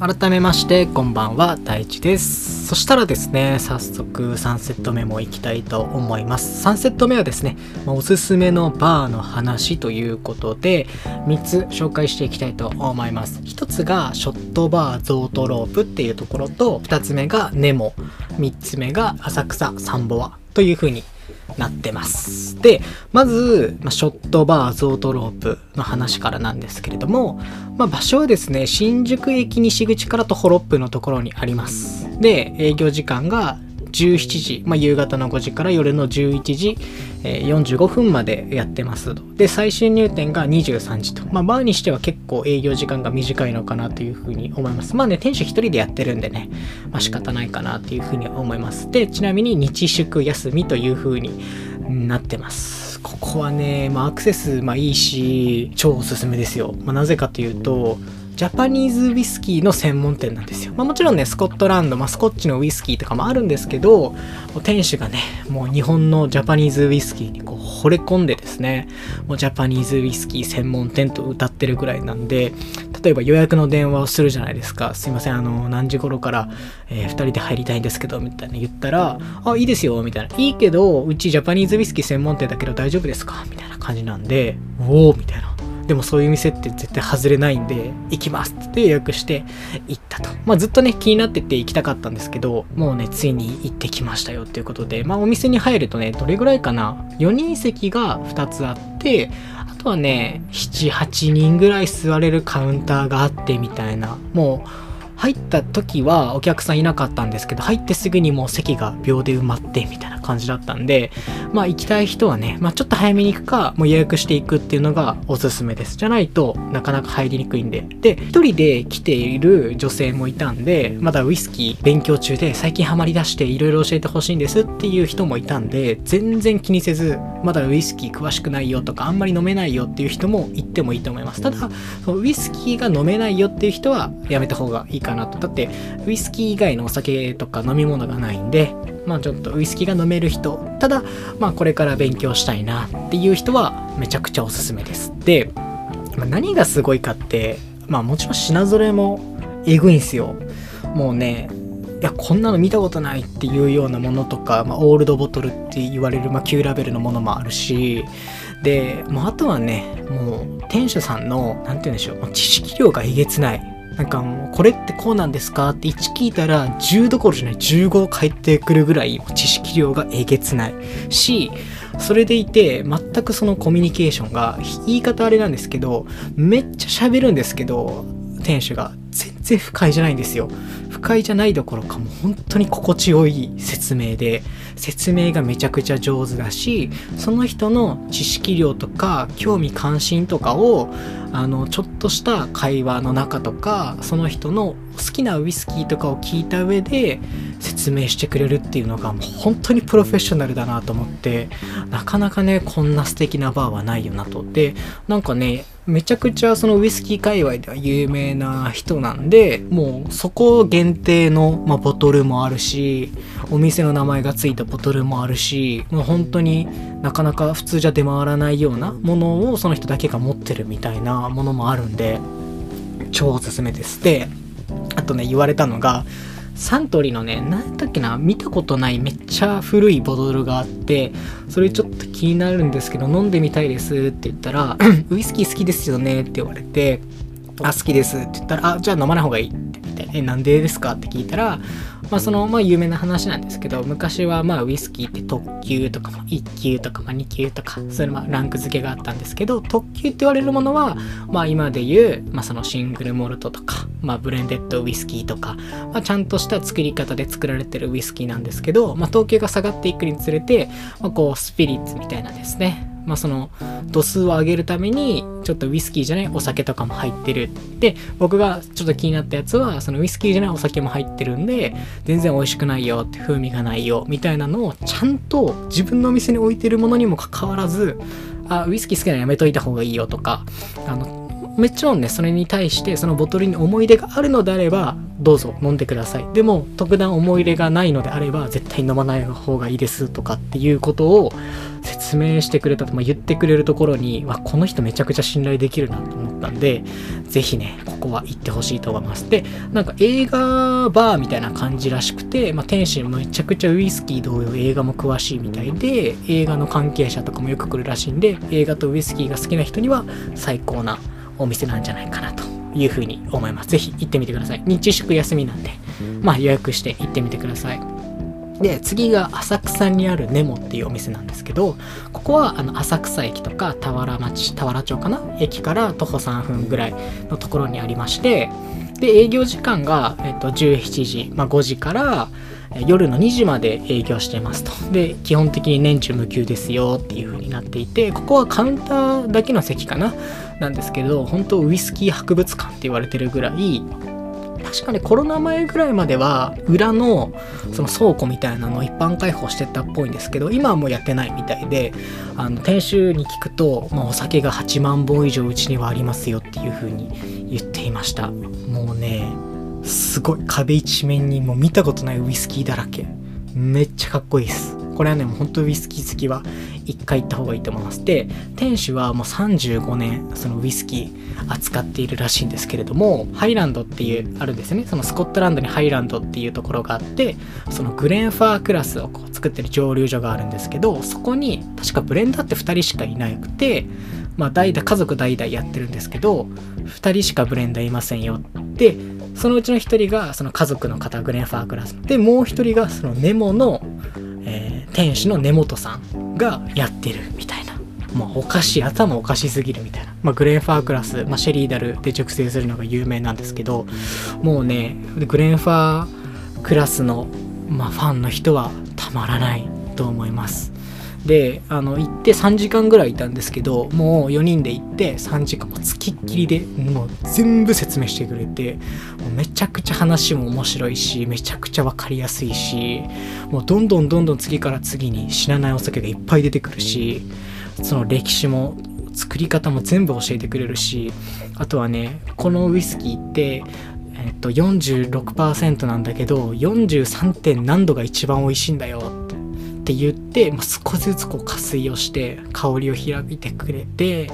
改めましてこんばんは大地です。そしたらですね早速3セット目も行きたいと思います。3セット目はですねおすすめのバーの話ということで3つ紹介していきたいと思います。1つがショットバーゾートロープっていうところと2つ目がネモ3つ目が浅草サンボワという風になってます。で、まず、まショットバーゾートロープの話からなんですけれども、まあ、場所はですね、新宿駅西口から徒歩6分のところにあります。で、営業時間が17時、まあ、夕方の5時から夜の11時、え、45分までやってますと。で、最終入店が23時と。まあ、バーにしては結構営業時間が短いのかなというふうに思います。まあね、店主一人でやってるんでね、まあ、仕方ないかなというふうに思います。で、ちなみに日祝休みというふうになってます。ここはね、まあ、アクセス、まあ、いいし、超おすすめですよ。まあ、なぜかというと、ジャパニーズウイスキーの専門店なんですよ。まあ、もちろんね、スコットランド、まあ、スコッチのウイスキーとかもあるんですけど、店主がね、もう日本のジャパニーズウイスキーにこう惚れ込んでですね、もうジャパニーズウイスキー専門店と歌ってるぐらいなんで、例えば予約の電話をするじゃないですか。すいません、あの、何時頃から、えー、2人で入りたいんですけど、みたいな言ったら、あ、いいですよ、みたいな。いいけど、うちジャパニーズウイスキー専門店だけど大丈夫ですか？みたいな感じなんで、おおみたいな。でもそういう店って絶対外れないんで、行きますって予約して行ったと。まあずっとね、気になってて行きたかったんですけど、もうね、ついに行ってきましたよっていうことで、まあお店に入るとね、どれぐらいかな ?4 人席が2つあって、あとはね、7、8人ぐらい座れるカウンターがあってみたいな、もう、入った時はお客さんいなかったんですけど入ってすぐにもう席が秒で埋まってみたいな感じだったんでまあ行きたい人はね、まあ、ちょっと早めに行くかもう予約していくっていうのがおすすめです。じゃないとなかなか入りにくいんで。で一人で来ている女性もいたんでまだウイスキー勉強中で最近ハマりだしていろいろ教えてほしいんですっていう人もいたんで全然気にせずまだウイスキー詳しくないよとかあんまり飲めないよっていう人も行ってもいいと思います。ただそのウイスキーが飲めないよっていう人はやめた方がいいかかなと。だって、ウイスキー以外のお酒とか飲み物がないんで、まあちょっとウイスキーが飲める人、ただ、まあこれから勉強したいなっていう人はめちゃくちゃおすすめです。で、まあ、何がすごいかって、まあもちろん品揃えもえぐいんすよ。もうね、いや、こんなの見たことないっていうようなものとか、まあ、オールドボトルって言われる、まあ、旧ラベルのものもあるし、で、もうあとはね、もう店主さんの、なんて言うんでしょう、知識量がえげつない。なんかもう、これってこうなんですかって1聞いたら10どころじゃない15返ってくるぐらい知識量がえげつないし、それでいて全くそのコミュニケーションが言い方あれなんですけどめっちゃ喋るんですけど店主が。全然不快じゃないんですよ。不快じゃないどころかも本当に心地よい説明で説明がめちゃくちゃ上手だしその人の知識量とか興味関心とかをあのちょっとした会話の中とかその人の好きなウイスキーとかを聞いた上で説明してくれるっていうのがもう本当にプロフェッショナルだなと思ってなかなかねこんな素敵なバーはないよなと。でなんかねめちゃくちゃそのウイスキー界隈では有名な人なんでもうそこ限定の、まあ、ボトルもあるしお店の名前がついたボトルもあるしもう本当になかなか普通じゃ出回らないようなものをその人だけが持ってるみたいなものもあるんで超おすすめです。であとね言われたのがサントリーのね、何だっけな、見たことないめっちゃ古いボトルがあって、それちょっと気になるんですけど、飲んでみたいですって言ったら、ウイスキー好きですよねって言われて、あ、好きですって言ったら、あ、じゃあ飲まない方がいいって言って、え、なんでですか？って聞いたら、まあその、まあ有名な話なんですけど、昔はまあウイスキーって特級とか、1級とか、2級とか、そういうまあランク付けがあったんですけど、特級って言われるものは、まあ今で言う、まあそのシングルモルトとか、まあブレンデッドウイスキーとか、まあちゃんとした作り方で作られてるウイスキーなんですけど、まあ等級が下がっていくにつれて、まあこうスピリッツみたいなですね、まあ、その度数を上げるためにちょっとウイスキーじゃないお酒とかも入ってる。で僕がちょっと気になったやつはそのウイスキーじゃないお酒も入ってるんで全然美味しくないよって風味がないよみたいなのをちゃんと自分のお店に置いてるものにもかかわらずあウイスキー好きならやめといた方がいいよとかあのもちろんねそれに対してそのボトルに思い出があるのであればどうぞ飲んでください。でも特段思い入れがないのであれば絶対飲まない方がいいですとかっていうことを説明してくれたと、まあ、言ってくれるところにわこの人めちゃくちゃ信頼できるなと思ったんでぜひねここは行ってほしいと思います。でなんか映画バーみたいな感じらしくて、まあ、店主めちゃくちゃウイスキー同様映画も詳しいみたいで映画の関係者とかもよく来るらしいんで映画とウイスキーが好きな人には最高なお店なんじゃないかなというふうに思います。ぜひ行ってみてください。日祝休みなんで、まあ予約して行ってみてください。で次が浅草にあるネモっていうお店なんですけどここはあの浅草駅とか田原町田原町かな？駅から徒歩3分ぐらいのところにありましてで営業時間が、えっと、17時、まあ、5時から夜の2時まで営業してますと。で基本的に年中無休ですよっていう風になっていてここはカウンターだけの席かな？なんですけど本当ウイスキー博物館って言われてるぐらい確かにコロナ前ぐらいまでは裏のその倉庫みたいなのを一般開放してたっぽいんですけど今はもうやってないみたいであの店主に聞くと、まあ、お酒が8万本以上うちにはありますよっていう風に言っていました。もうねすごい壁一面にもう見たことないウイスキーだらけ。めっちゃかっこいいです。これはねもう本当ウイスキー好きは一回行った方がいいと思います。で店主はもう35年そのウイスキー扱っているらしいんですけれどもハイランドっていうあるんですよね。そのスコットランドにハイランドっていうところがあってそのグレンファークラスをこう作ってる蒸留所があるんですけどそこに確かブレンダーって2人しかいなくてまあ代々家族代々やってるんですけど2人しかブレンダーいませんよでそのうちの1人がその家族の方グレンファークラスでもう1人がそのネモのえー、店主の根本さんがやってるみたいな。もうおかしい、頭おかしすぎるみたいな。まあ、グレンファークラス、まあ、シェリーダルで熟成するのが有名なんですけど、もうね、グレンファークラスの、まあ、ファンの人はたまらないと思います。であの行って3時間ぐらいいたんですけどもう4人で行って3時間もつきっきりでもう全部説明してくれてめちゃくちゃ話も面白いしめちゃくちゃ分かりやすいしもうどんどんどんどん次から次に知らないお酒がいっぱい出てくるしその歴史も作り方も全部教えてくれるしあとはねこのウイスキーってえっと46%なんだけど 43. 点何度が一番美味しいんだよって言って、まあ、少しずつこう加水をして香りを開いてくれてっ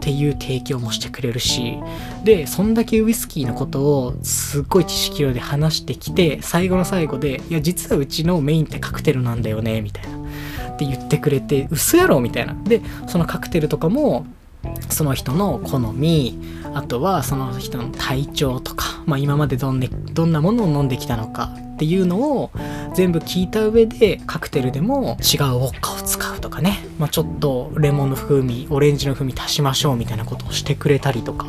ていう提供もしてくれるしでそんだけウイスキーのことをすっごい知識量で話してきて最後の最後で「いや実はうちのメインってカクテルなんだよね」みたいな。って言ってくれて嘘やろみたいな。でそのカクテルとかもその人の好みあとはその人の体調とか、まあ、今までどん,、ね、どんなものを飲んできたのかっていうのを全部聞いた上でカクテルでも違うウォッカを使うとかね、まあ、ちょっとレモンの風味オレンジの風味足しましょうみたいなことをしてくれたりとか。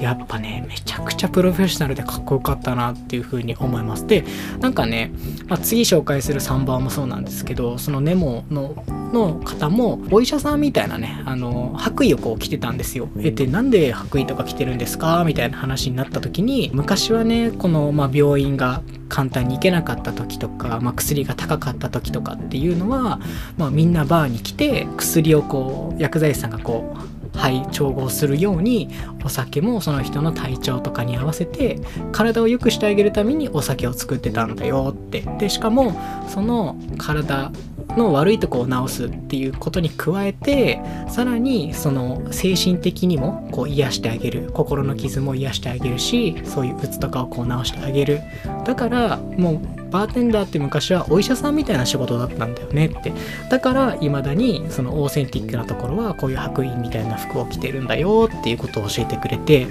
やっぱねめちゃくちゃプロフェッショナルでかっこよかったなっていう風に思います。でなんかね、まあ、次紹介する3番もそうなんですけどそのネモのの方もお医者さんみたいなねあの白衣をこう着てたんですよ。えでなんで白衣とか着てるんですかみたいな話になった時に昔はねこの、まあ、病院が簡単に行けなかった時とか、まあ、薬が高かった時とかっていうのは、まあ、みんなバーに来て薬をこう薬剤師さんがこうはい調合するようにお酒もその人の体調とかに合わせて体を良くしてあげるためにお酒を作ってたんだよって。でしかもその体の悪いとこを治すっていうことに加えてさらにその精神的にもこう癒してあげる。心の傷も癒してあげるしそういう鬱とかをこう治してあげる。だからもうバーテンダーって昔はお医者さんみたいな仕事だったんだよねって。だから未だにそのオーセンティックなところはこういう白衣みたいな服を着てるんだよっていうことを教えてくれて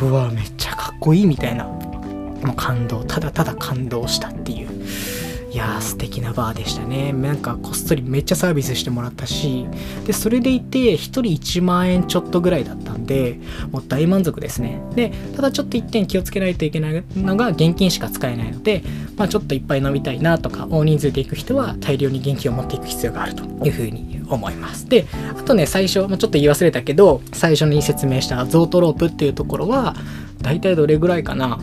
うわめっちゃかっこいいみたいな。もう感動。ただただ感動したっていう。いやー素敵なバーでしたね。なんかこっそりめっちゃサービスしてもらったしでそれでいて1人1万円ちょっとぐらいだったんでもう大満足ですね。でただちょっと1点気をつけないといけないのが現金しか使えないのでまあちょっといっぱい飲みたいなとか大人数で行く人は大量に現金を持っていく必要があるというふうに思います。であとね最初、まあ、ちょっと言い忘れたけど最初に説明したゾートロープっていうところは大体どれぐらいかな？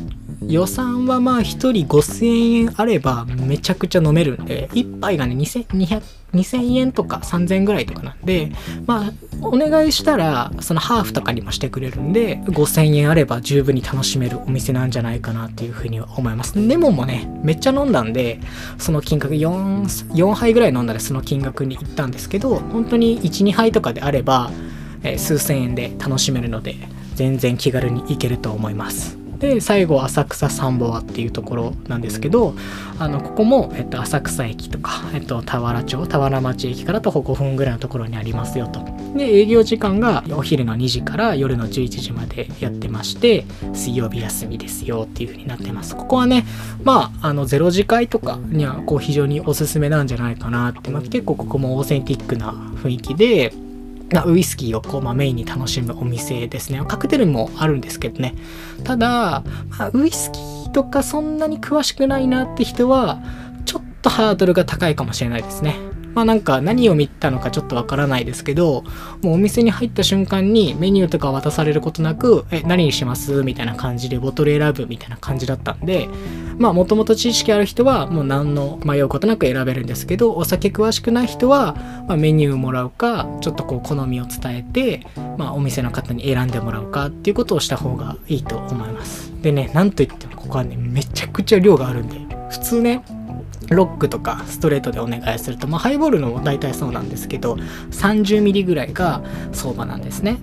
予算はまあ1人5000円あればめちゃくちゃ飲めるんで、1杯がね2200 2000円とか3000円ぐらいとかなんで、まあ、お願いしたら、そのハーフとかにもしてくれるんで、5000円あれば十分に楽しめるお店なんじゃないかなっていうふうには思います。レモンもね、めっちゃ飲んだんで、その金額4、4杯ぐらい飲んだらその金額に行ったんですけど、本当に1、2杯とかであれば、数千円で楽しめるので、全然気軽に行けると思います。で最後浅草サンボアっていうところなんですけどあのここも、えっと、浅草駅とか、えっと、田原町田原町駅から徒歩5分ぐらいのところにありますよと。で営業時間がお昼の2時から夜の11時までやってまして水曜日休みですよっていう風になってます。ここはねまああの0時会とかにはこう非常におすすめなんじゃないかなって、まあ、結構ここもオーセンティックな雰囲気でウイスキーをこう、まあ、メインに楽しむお店ですね。カクテルもあるんですけどね。ただ、まあ、ウイスキーとかそんなに詳しくないなって人は、ちょっとハードルが高いかもしれないですね。まあなんか何を見たのかちょっとわからないですけど、もうお店に入った瞬間にメニューとか渡されることなく、え、何にします？みたいな感じでボトル選ぶみたいな感じだったんで、まあもともと知識ある人はもう何の迷うことなく選べるんですけど、お酒詳しくない人は、ま、メニューをもらうか、ちょっとこう好みを伝えて、まあお店の方に選んでもらうかっていうことをした方がいいと思います。でね、なんといってもここはね、めちゃくちゃ量があるんで、普通ね、ロックとかストレートでお願いすると、まあ、ハイボールの大体そうなんですけど 30ml ぐらいが相場なんですね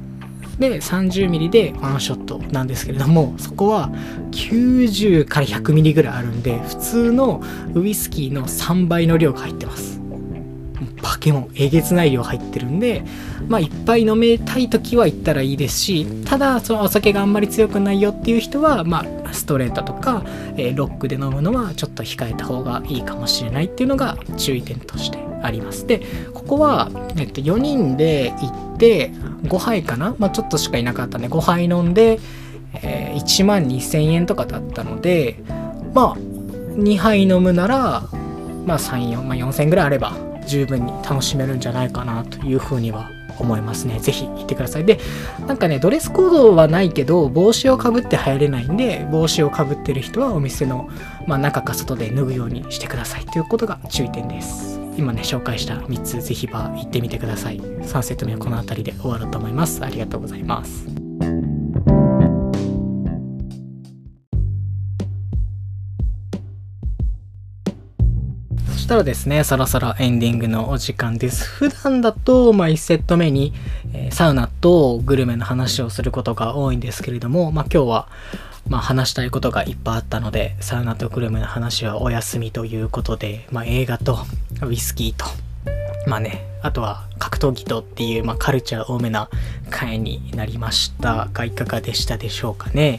で 30ml でワンショットなんですけれどもそこは90から 100ml ぐらいあるんで普通のウイスキーの3倍の量が入ってます。バケモンえげつない量入ってるんでまあいっぱい飲めたい時は行ったらいいですしただそのお酒があんまり強くないよっていう人はまあストレートとか、えー、ロックで飲むのはちょっと控えた方がいいかもしれないっていうのが注意点としてあります。でここは、えっと、4人で行って5杯かな、まあ、ちょっとしかいなかったんで5杯飲んで、えー、1万2000円とかだったのでまあ2杯飲むならまあ34、まあ、4000円ぐらいあれば十分に楽しめるんじゃないかなというふうには思いますね。ぜひ行ってください。で、なんかね、ドレスコードはないけど、帽子をかぶって入れないんで、帽子をかぶってる人はお店の、まあ、中か外で脱ぐようにしてくださいということが注意点です。今ね、紹介した3つ、ぜひバー行ってみてください。3セット目はこの辺りで終わると思います。ありがとうございます。したらですね、そろそろエンディングのお時間です。普段だと、まあ、1セット目に、えー、サウナとグルメの話をすることが多いんですけれども、まあ、今日は、まあ、話したいことがいっぱいあったので、サウナとグルメの話はお休みということで、まあ、映画とウイスキーと、まあね、あとは格闘技とっていう、まあ、カルチャー多めな回になりました。が、いかがでしたでしょうかね。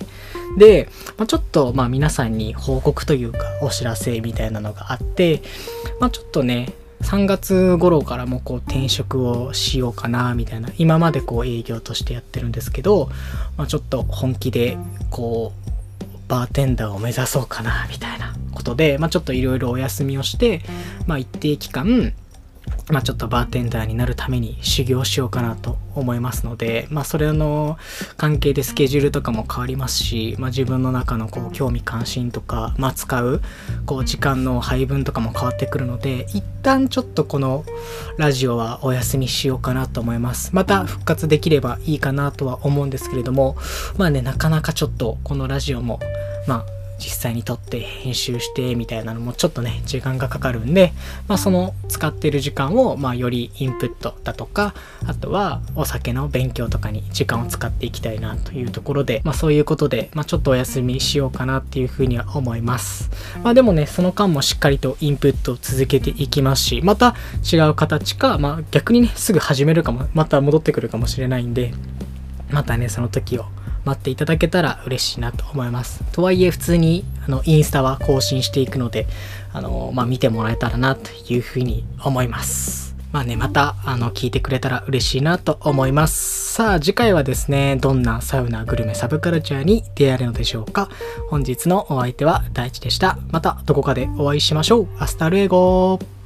で、まあ、ちょっとまあ皆さんに報告というかお知らせみたいなのがあって、まあ、ちょっとね3月頃からもこう転職をしようかなみたいな今までこう営業としてやってるんですけど、まあ、ちょっと本気でこうバーテンダーを目指そうかなみたいな。ことで、まあ、ちょっといろいろお休みをして、まあ、一定期間まあ、ちょっとバーテンダーになるために修行しようかなと思いますので、まあ、それの関係でスケジュールとかも変わりますし、まあ、自分の中のこう興味関心とか、まあ、使うこう時間の配分とかも変わってくるので一旦ちょっとこのラジオはお休みしようかなと思います。また復活できればいいかなとは思うんですけれどもまあねなかなかちょっとこのラジオもまあ実際に撮って編集してみたいなのもちょっとね時間がかかるんで、まあ、その使ってる時間を、まあ、よりインプットだとかあとはお酒の勉強とかに時間を使っていきたいなというところで、まあ、そういうことで、まあ、ちょっとお休みしようかなっていうふうには思います、まあ、でもねその間もしっかりとインプットを続けていきますしまた違う形か、まあ、逆にねすぐ始めるかもまた戻ってくるかもしれないんでまたねその時を待っていただけたら嬉しいなと思います。とはいえ普通にあのインスタは更新していくので、あの、まあ、見てもらえたらなというふうに思います。まあね、また、あの、聞いてくれたら嬉しいなと思います。さあ、次回はですね、どんなサウナ、グルメ、サブカルチャーに出会えるのでしょうか。本日のお相手は大地でした。またどこかでお会いしましょう。アスタルエゴー